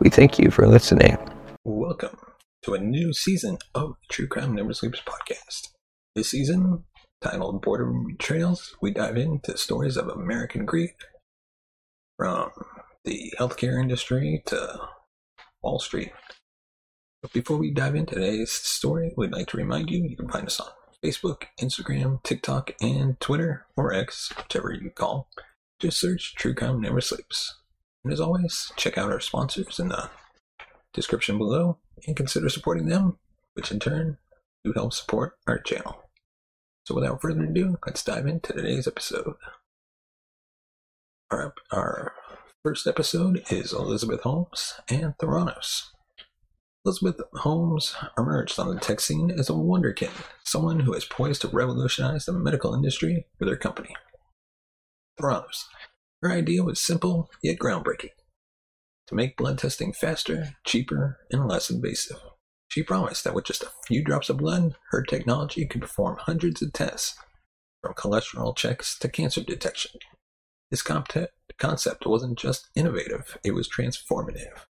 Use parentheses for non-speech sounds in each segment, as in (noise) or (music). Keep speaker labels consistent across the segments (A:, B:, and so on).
A: We thank you for listening. Welcome to a new season of the True Crime Never Sleeps podcast. This season, titled Boardroom Betrayals, we dive into stories of American greed, from the healthcare industry to Wall Street. But before we dive into today's story, we'd like to remind you you can find us on Facebook, Instagram, TikTok, and Twitter, or X, whichever you call. Just search True Crime Never Sleeps. And as always, check out our sponsors in the description below and consider supporting them, which in turn do help support our channel. So without further ado, let's dive into today's episode. Our, our first episode is Elizabeth Holmes and Theranos. Elizabeth Holmes emerged on the tech scene as a wonderkin, someone who is poised to revolutionize the medical industry with her company. Theranos. Her idea was simple yet groundbreaking to make blood testing faster, cheaper, and less invasive. She promised that with just a few drops of blood, her technology could perform hundreds of tests, from cholesterol checks to cancer detection. This concept wasn't just innovative, it was transformative.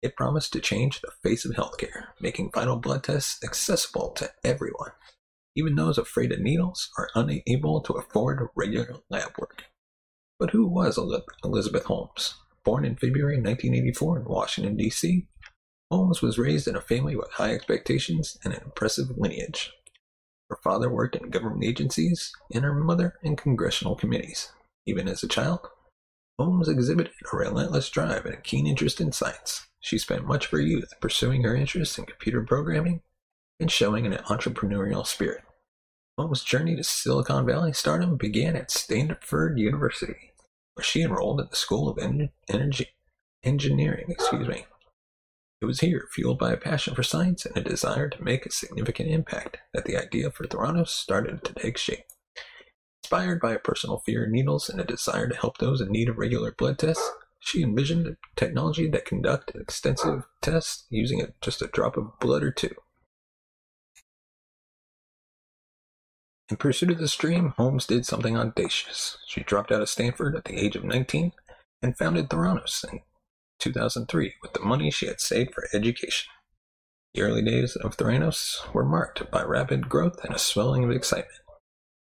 A: It promised to change the face of healthcare, making vital blood tests accessible to everyone, even those afraid of needles or unable to afford regular lab work. But who was Elizabeth Holmes? Born in February 1984 in Washington, D.C., Holmes was raised in a family with high expectations and an impressive lineage. Her father worked in government agencies and her mother in congressional committees. Even as a child, Holmes exhibited a relentless drive and a keen interest in science. She spent much of her youth pursuing her interests in computer programming and showing an entrepreneurial spirit. Holmes' journey to Silicon Valley stardom began at Stanford University, where she enrolled at the School of Energy Engineering. Excuse me. It was here, fueled by a passion for science and a desire to make a significant impact, that the idea for Theranos started to take shape. Inspired by a personal fear of needles and a desire to help those in need of regular blood tests, she envisioned a technology that conducted extensive tests using a, just a drop of blood or two. In pursuit of this dream, Holmes did something audacious. She dropped out of Stanford at the age of 19 and founded Theranos in 2003 with the money she had saved for education. The early days of Theranos were marked by rapid growth and a swelling of excitement.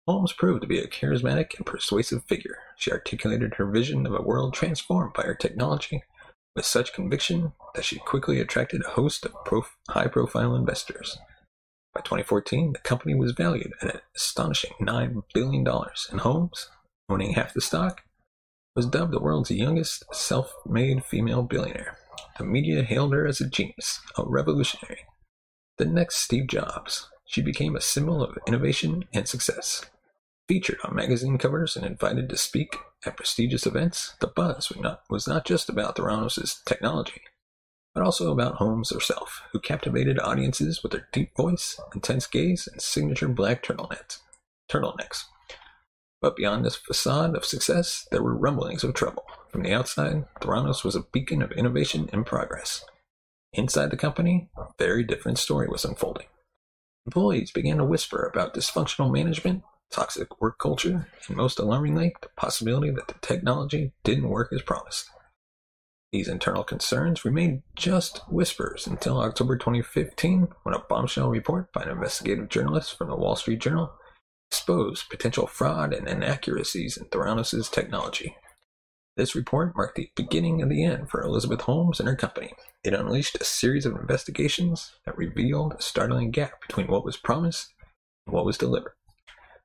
A: Holmes proved to be a charismatic and persuasive figure. She articulated her vision of a world transformed by her technology with such conviction that she quickly attracted a host of prof- high profile investors. By 2014, the company was valued at an astonishing $9 billion, and Holmes, owning half the stock, was dubbed the world's youngest self made female billionaire. The media hailed her as a genius, a revolutionary. The next Steve Jobs, she became a symbol of innovation and success. Featured on magazine covers and invited to speak at prestigious events, the buzz was not, was not just about Theranos' technology, but also about Holmes herself, who captivated audiences with her deep voice, intense gaze, and signature black turtlenecks. turtlenecks. But beyond this facade of success, there were rumblings of trouble. From the outside, Theranos was a beacon of innovation and progress. inside the company, a very different story was unfolding. Employees began to whisper about dysfunctional management, toxic work culture, and most alarmingly, the possibility that the technology didn't work as promised. These internal concerns remained just whispers until October 2015 when a bombshell report by an investigative journalist from the Wall Street Journal exposed potential fraud and inaccuracies in Theranos' technology. This report marked the beginning of the end for Elizabeth Holmes and her company. It unleashed a series of investigations that revealed a startling gap between what was promised and what was delivered.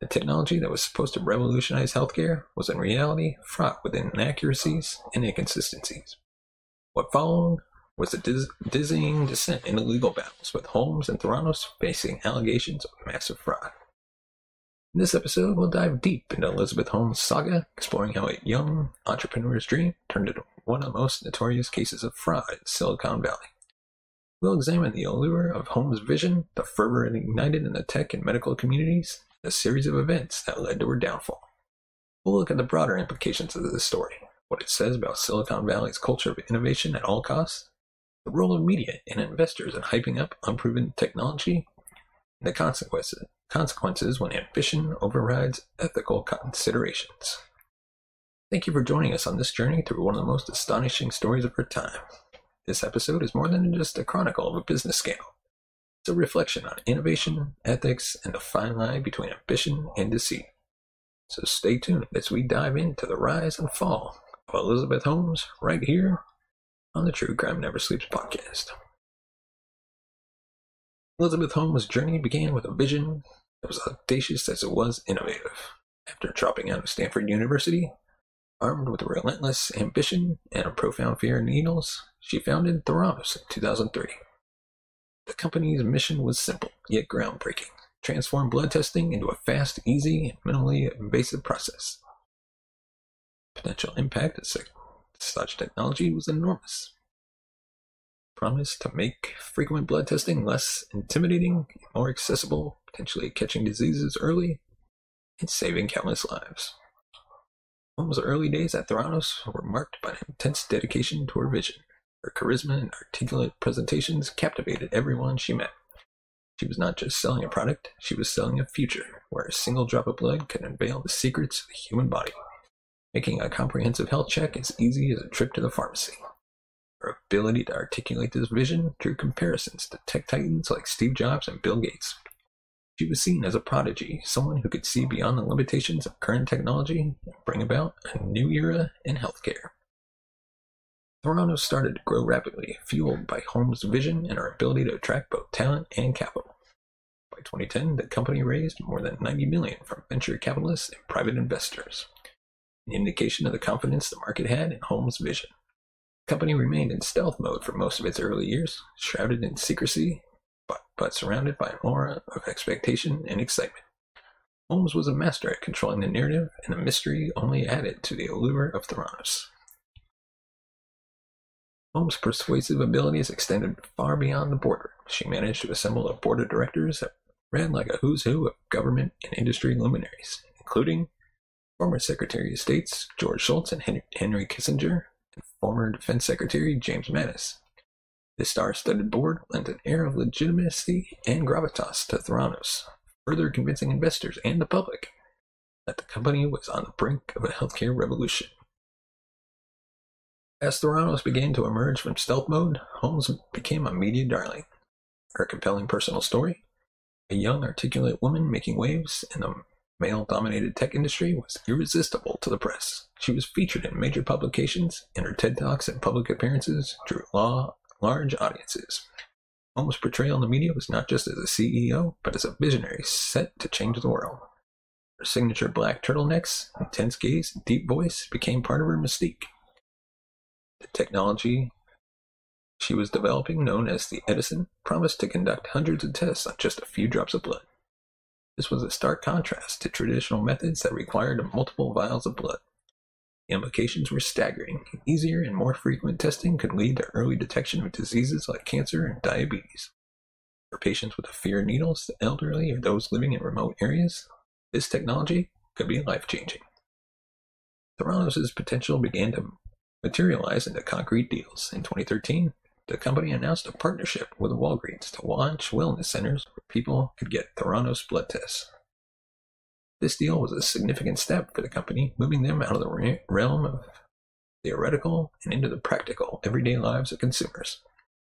A: The technology that was supposed to revolutionize healthcare was in reality fraught with inaccuracies and inconsistencies. What followed was a diz- dizzying descent into legal battles, with Holmes and Theranos facing allegations of massive fraud. In this episode, we'll dive deep into Elizabeth Holmes' saga, exploring how a young entrepreneur's dream turned into one of the most notorious cases of fraud in Silicon Valley. We'll examine the allure of Holmes' vision, the fervor it ignited in the tech and medical communities, and a series of events that led to her downfall. We'll look at the broader implications of this story, what it says about Silicon Valley's culture of innovation at all costs, the role of media and investors in hyping up unproven technology, and the consequences consequences when ambition overrides ethical considerations. Thank you for joining us on this journey through one of the most astonishing stories of our time. This episode is more than just a chronicle of a business scandal. It's a reflection on innovation, ethics, and the fine line between ambition and deceit. So stay tuned as we dive into the rise and fall Elizabeth Holmes right here on the True Crime Never Sleeps podcast. Elizabeth Holmes' journey began with a vision that was audacious as it was innovative. After dropping out of Stanford University, armed with relentless ambition and a profound fear of needles, she founded Theranos in 2003. The company's mission was simple, yet groundbreaking transform blood testing into a fast, easy, and minimally invasive process. Potential impact of such technology was enormous promise to make frequent blood testing less intimidating, more accessible, potentially catching diseases early, and saving countless lives. Holmes' early days at Theranos were marked by an intense dedication to her vision. Her charisma and articulate presentations captivated everyone she met. She was not just selling a product, she was selling a future where a single drop of blood could unveil the secrets of the human body, making a comprehensive health check as easy as a trip to the pharmacy. Her ability to articulate this vision drew comparisons to tech titans like Steve Jobs and Bill Gates. She was seen as a prodigy, someone who could see beyond the limitations of current technology and bring about a new era in healthcare. Theranos started to grow rapidly, fueled by Holmes' vision and her ability to attract both talent and capital. By 2010, the company raised more than 90 million from venture capitalists and private investors, an indication of the confidence the market had in Holmes' vision The company remained in stealth mode for most of its early years, shrouded in secrecy, but, but surrounded by an aura of expectation and excitement. Holmes was a master at controlling the narrative, and the mystery only added to the allure of Theranos. Holmes' persuasive abilities extended far beyond the border. She managed to assemble a board of directors that ran like a who's who of government and industry luminaries, including former Secretary of States George Shultz and Henry Kissinger, and former Defense Secretary James Mattis. The star-studded board lent an air of legitimacy and gravitas to Theranos, further convincing investors and the public that the company was on the brink of a healthcare revolution. As Theranos began to emerge from stealth mode, Holmes became a media darling. Her compelling personal story, a young, articulate woman making waves in the male dominated tech industry was irresistible to the press. She was featured in major publications, and her TED Talks and public appearances drew law, large audiences. Holmes' portrayal in the media was not just as a CEO, but as a visionary set to change the world. Her signature black turtlenecks, intense gaze, and deep voice became part of her mystique. The technology she was developing, known as the Edison, promised to conduct hundreds of tests on just a few drops of blood. This was a stark contrast to traditional methods that required multiple vials of blood. The implications were staggering. Easier and more frequent testing could lead to early detection of diseases like cancer and diabetes. For patients with a fear of needles, the elderly, or those living in remote areas, this technology could be life changing. Theranos' potential began to materialize into concrete deals. In 2013, the company announced a partnership with Walgreens to launch wellness centers where people could get Theranos blood tests. This deal was a significant step for the company, moving them out of the realm of theoretical and into the practical, everyday lives of consumers.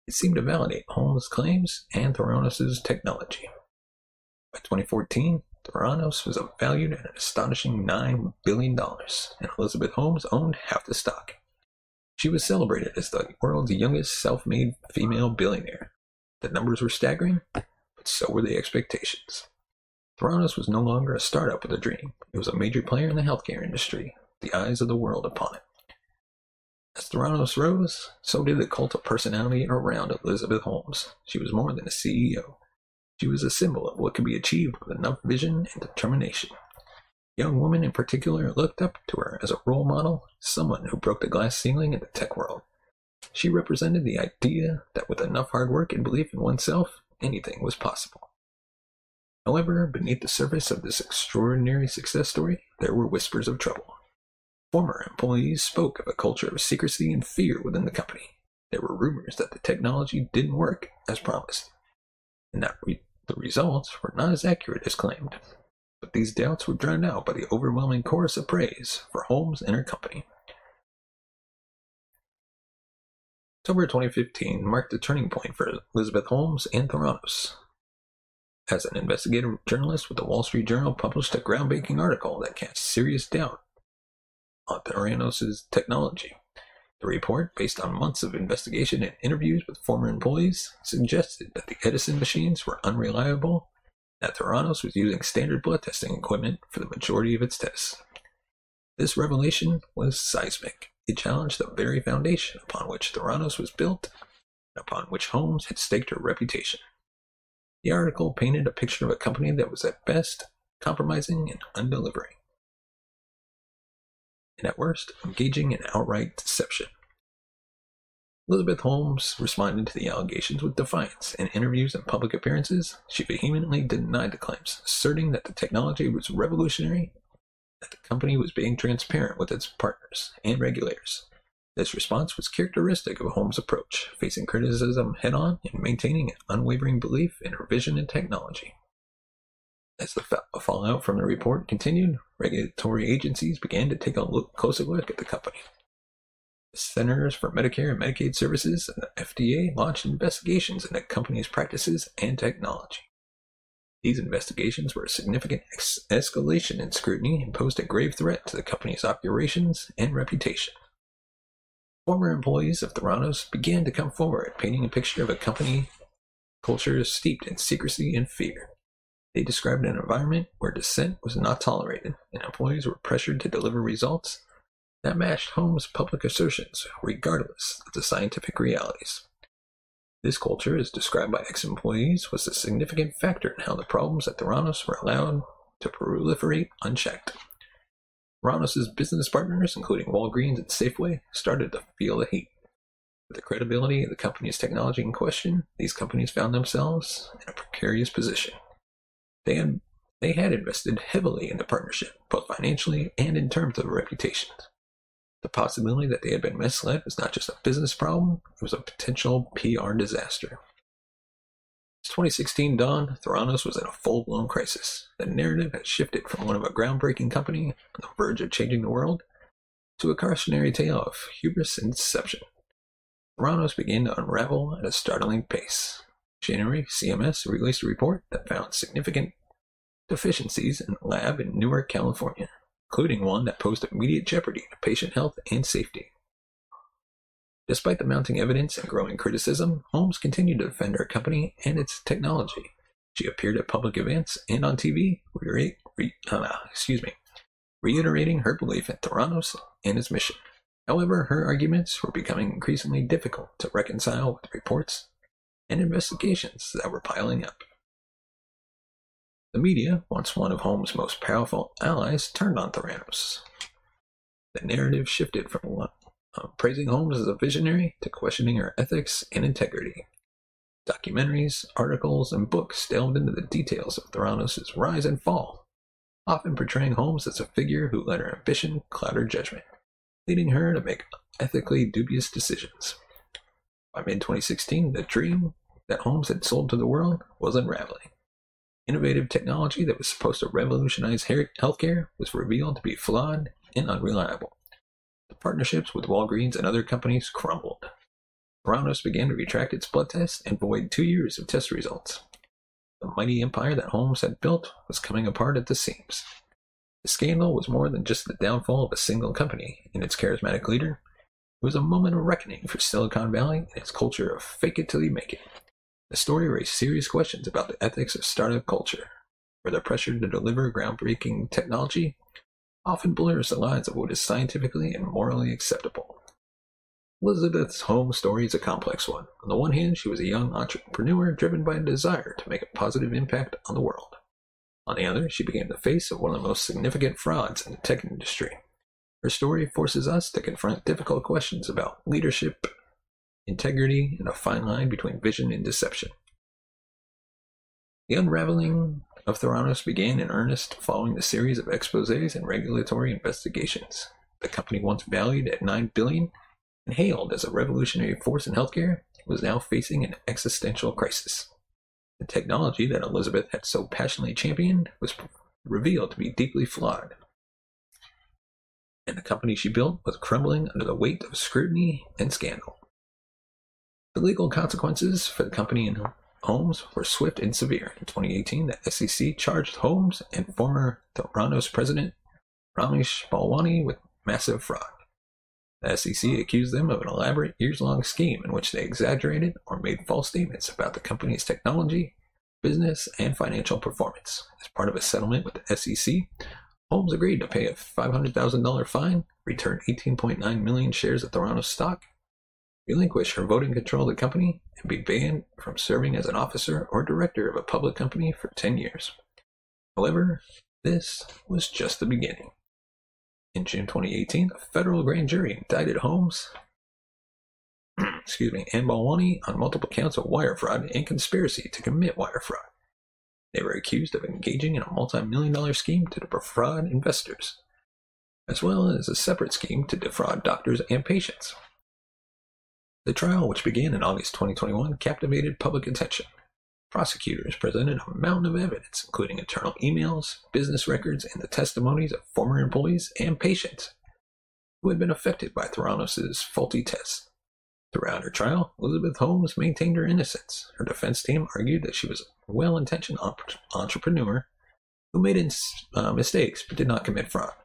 A: It seemed to validate Holmes' claims and Theranos' technology. By 2014, Theranos was valued at an astonishing $9 billion, and Elizabeth Holmes owned half the stock. She was celebrated as the world's youngest self made female billionaire. The numbers were staggering, but so were the expectations. Theranos was no longer a startup with a dream, it was a major player in the healthcare industry, the eyes of the world upon it. As Theranos rose, so did the cult of personality around Elizabeth Holmes. She was more than a CEO. She was a symbol of what could be achieved with enough vision and determination. Young women in particular looked up to her as a role model, someone who broke the glass ceiling in the tech world. She represented the idea that with enough hard work and belief in oneself, anything was possible. However, beneath the surface of this extraordinary success story, there were whispers of trouble. Former employees spoke of a culture of secrecy and fear within the company. There were rumors that the technology didn't work as promised, and that re- the results were not as accurate as claimed but these doubts were drowned out by the overwhelming chorus of praise for Holmes and her company. October 2015 marked a turning point for Elizabeth Holmes and Theranos. As an investigative journalist with the Wall Street Journal published a groundbreaking article that cast serious doubt on Theranos' technology. The report, based on months of investigation and interviews with former employees, suggested that the Edison machines were unreliable that Theranos was using standard blood testing equipment for the majority of its tests. This revelation was seismic. It challenged the very foundation upon which Theranos was built and upon which Holmes had staked her reputation. The article painted a picture of a company that was at best compromising and undelivering, and at worst engaging in outright deception. Elizabeth Holmes responded to the allegations with defiance. In interviews and public appearances, she vehemently denied the claims, asserting that the technology was revolutionary, that the company was being transparent with its partners and regulators. This response was characteristic of Holmes' approach, facing criticism head on and maintaining an unwavering belief in her vision and technology. As the fallout from the report continued, regulatory agencies began to take a look, closer look at the company. Centers for Medicare and Medicaid Services and the FDA launched investigations into the company's practices and technology. These investigations were a significant ex- escalation in scrutiny and posed a grave threat to the company's operations and reputation. Former employees of Theranos began to come forward, painting a picture of a company culture steeped in secrecy and fear. They described an environment where dissent was not tolerated, and employees were pressured to deliver results that matched Holmes' public assertions, regardless of the scientific realities. This culture, as described by ex employees, was a significant factor in how the problems at Theranos were allowed to proliferate unchecked. Theranos' business partners, including Walgreens and Safeway, started to feel the heat. With the credibility of the company's technology in question, these companies found themselves in a precarious position. They had, they had invested heavily in the partnership, both financially and in terms of reputation. The possibility that they had been misled was not just a business problem, it was a potential PR disaster. As 2016 dawned, Theranos was in a full blown crisis. The narrative had shifted from one of a groundbreaking company on the verge of changing the world to a cautionary tale of hubris and deception. Theranos began to unravel at a startling pace. January, CMS released a report that found significant deficiencies in a lab in Newark, California including one that posed immediate jeopardy to patient health and safety. Despite the mounting evidence and growing criticism, Holmes continued to defend her company and its technology. She appeared at public events and on TV, re- re- uh, excuse me, reiterating her belief in Theranos and its mission. However, her arguments were becoming increasingly difficult to reconcile with the reports and investigations that were piling up. The media, once one of Holmes' most powerful allies, turned on Theranos. The narrative shifted from uh, praising Holmes as a visionary to questioning her ethics and integrity. Documentaries, articles, and books delved into the details of Theranos' rise and fall, often portraying Holmes as a figure who let her ambition cloud her judgment, leading her to make ethically dubious decisions. By mid 2016, the dream that Holmes had sold to the world was unraveling. Innovative technology that was supposed to revolutionize healthcare was revealed to be flawed and unreliable. The partnerships with Walgreens and other companies crumbled. Theranos began to retract its blood tests and void two years of test results. The mighty empire that Holmes had built was coming apart at the seams. The scandal was more than just the downfall of a single company and its charismatic leader. It was a moment of reckoning for Silicon Valley and its culture of fake it till you make it. The story raised serious questions about the ethics of startup culture, where the pressure to deliver groundbreaking technology often blurs the lines of what is scientifically and morally acceptable. Elizabeth Holmes' story is a complex one. On the one hand, she was a young entrepreneur driven by a desire to make a positive impact on the world. On the other, she became the face of one of the most significant frauds in the tech industry. Her story forces us to confront difficult questions about leadership, integrity, and a fine line between vision and deception. The unraveling of Theranos began in earnest following the series of exposés and regulatory investigations. The company once valued at 9 billion and hailed as a revolutionary force in healthcare was now facing an existential crisis. The technology that Elizabeth had so passionately championed was revealed to be deeply flawed. And the company she built was crumbling under the weight of scrutiny and scandal. The legal consequences for the company and Holmes were swift and severe. In 2018, the SEC charged Holmes and former Theranos president Ramesh Balwani with massive fraud. The SEC accused them of an elaborate years long scheme in which they exaggerated or made false statements about the company's technology, business, and financial performance. As part of a settlement with the SEC, Holmes agreed to pay a $500,000 fine, return 18.9 million shares of Theranos stock, relinquish her voting control of the company, and be banned from serving as an officer or director of a public company for 10 years. However, this was just the beginning. In June 2018, a federal grand jury indicted Holmes (clears throat) excuse me, and Balwani on multiple counts of wire fraud and conspiracy to commit wire fraud. They were accused of engaging in a multi-million dollar scheme to defraud investors, as well as a separate scheme to defraud doctors and patients. The trial, which began in August 2021, captivated public attention Prosecutors presented a mountain of evidence, including internal emails, business records, and the testimonies of former employees and patients who had been affected by Theranos' faulty tests. Throughout her trial, Elizabeth Holmes maintained her innocence. Her defense team argued that she was a well intentioned entrepreneur who made uh, mistakes but did not commit fraud.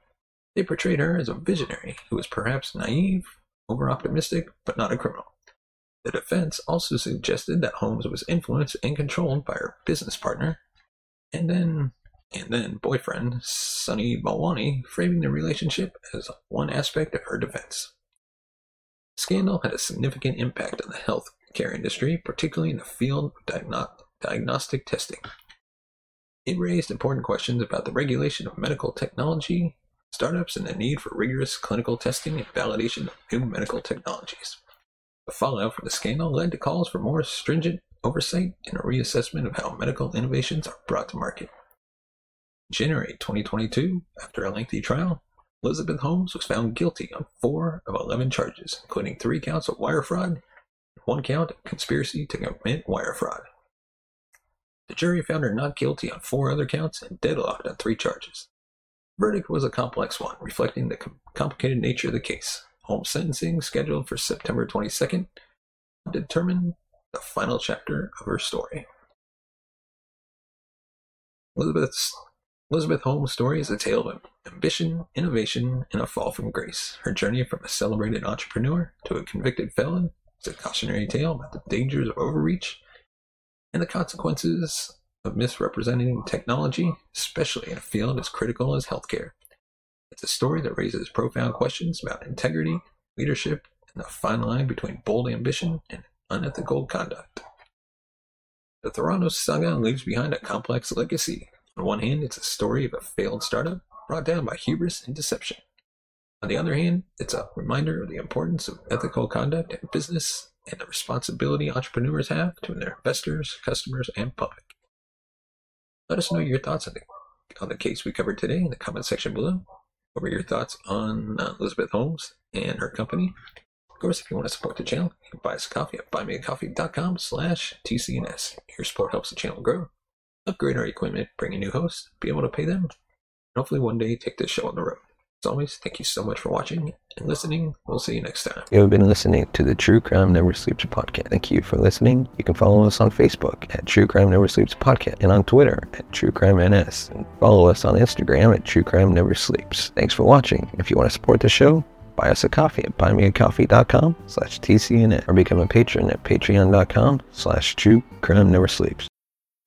A: They portrayed her as a visionary who was perhaps naive, over optimistic, but not a criminal. The defense also suggested that Holmes was influenced and controlled by her business partner, and then and then boyfriend Sunny Balwani, framing the relationship as one aspect of her defense. Scandal had a significant impact on the health care industry, particularly in the field of diagno- diagnostic testing. It raised important questions about the regulation of medical technology, startups, and the need for rigorous clinical testing and validation of new medical technologies. The fallout from the scandal led to calls for more stringent oversight and a reassessment of how medical innovations are brought to market. In January 2022, after a lengthy trial, Elizabeth Holmes was found guilty on four of 11 charges, including three counts of wire fraud and one count of conspiracy to commit wire fraud. The jury found her not guilty on four other counts and deadlocked on three charges. Verdict was a complex one, reflecting the com- complicated nature of the case. Holmes' sentencing scheduled for September 22nd to determine the final chapter of her story. Elizabeth's Elizabeth Holmes' story is a tale of ambition, innovation, and a fall from grace. Her journey from a celebrated entrepreneur to a convicted felon is a cautionary tale about the dangers of overreach and the consequences of misrepresenting technology, especially in a field as critical as healthcare. It's a story that raises profound questions about integrity, leadership, and the fine line between bold ambition and unethical conduct. The Theranos saga leaves behind a complex legacy. On one hand, it's a story of a failed startup brought down by hubris and deception. On the other hand, it's a reminder of the importance of ethical conduct in business and the responsibility entrepreneurs have to their investors, customers, and public. Let us know your thoughts on the, on the case we covered today in the comment section below. What were your thoughts on uh, Elizabeth Holmes and her company? Of course, if you want to support the channel, you can buy us a coffee at buymeacoffee.com slash TCNS. Your support helps the channel grow, upgrade our equipment, bring in new hosts, be able to pay them, and hopefully one day take this show on the road. As always, thank you so much for watching and listening. We'll see you next time.
B: You have been listening to the True Crime Never Sleeps podcast. Thank you for listening. You can follow us on Facebook at True Crime Never Sleeps podcast and on Twitter at True Crime NS. And follow us on Instagram at True Crime Never Sleeps. Thanks for watching. If you want to support the show, buy us a coffee at buymeacoffee.com slash TCNN or become a patron at patreon.com slash True Crime Never Sleeps.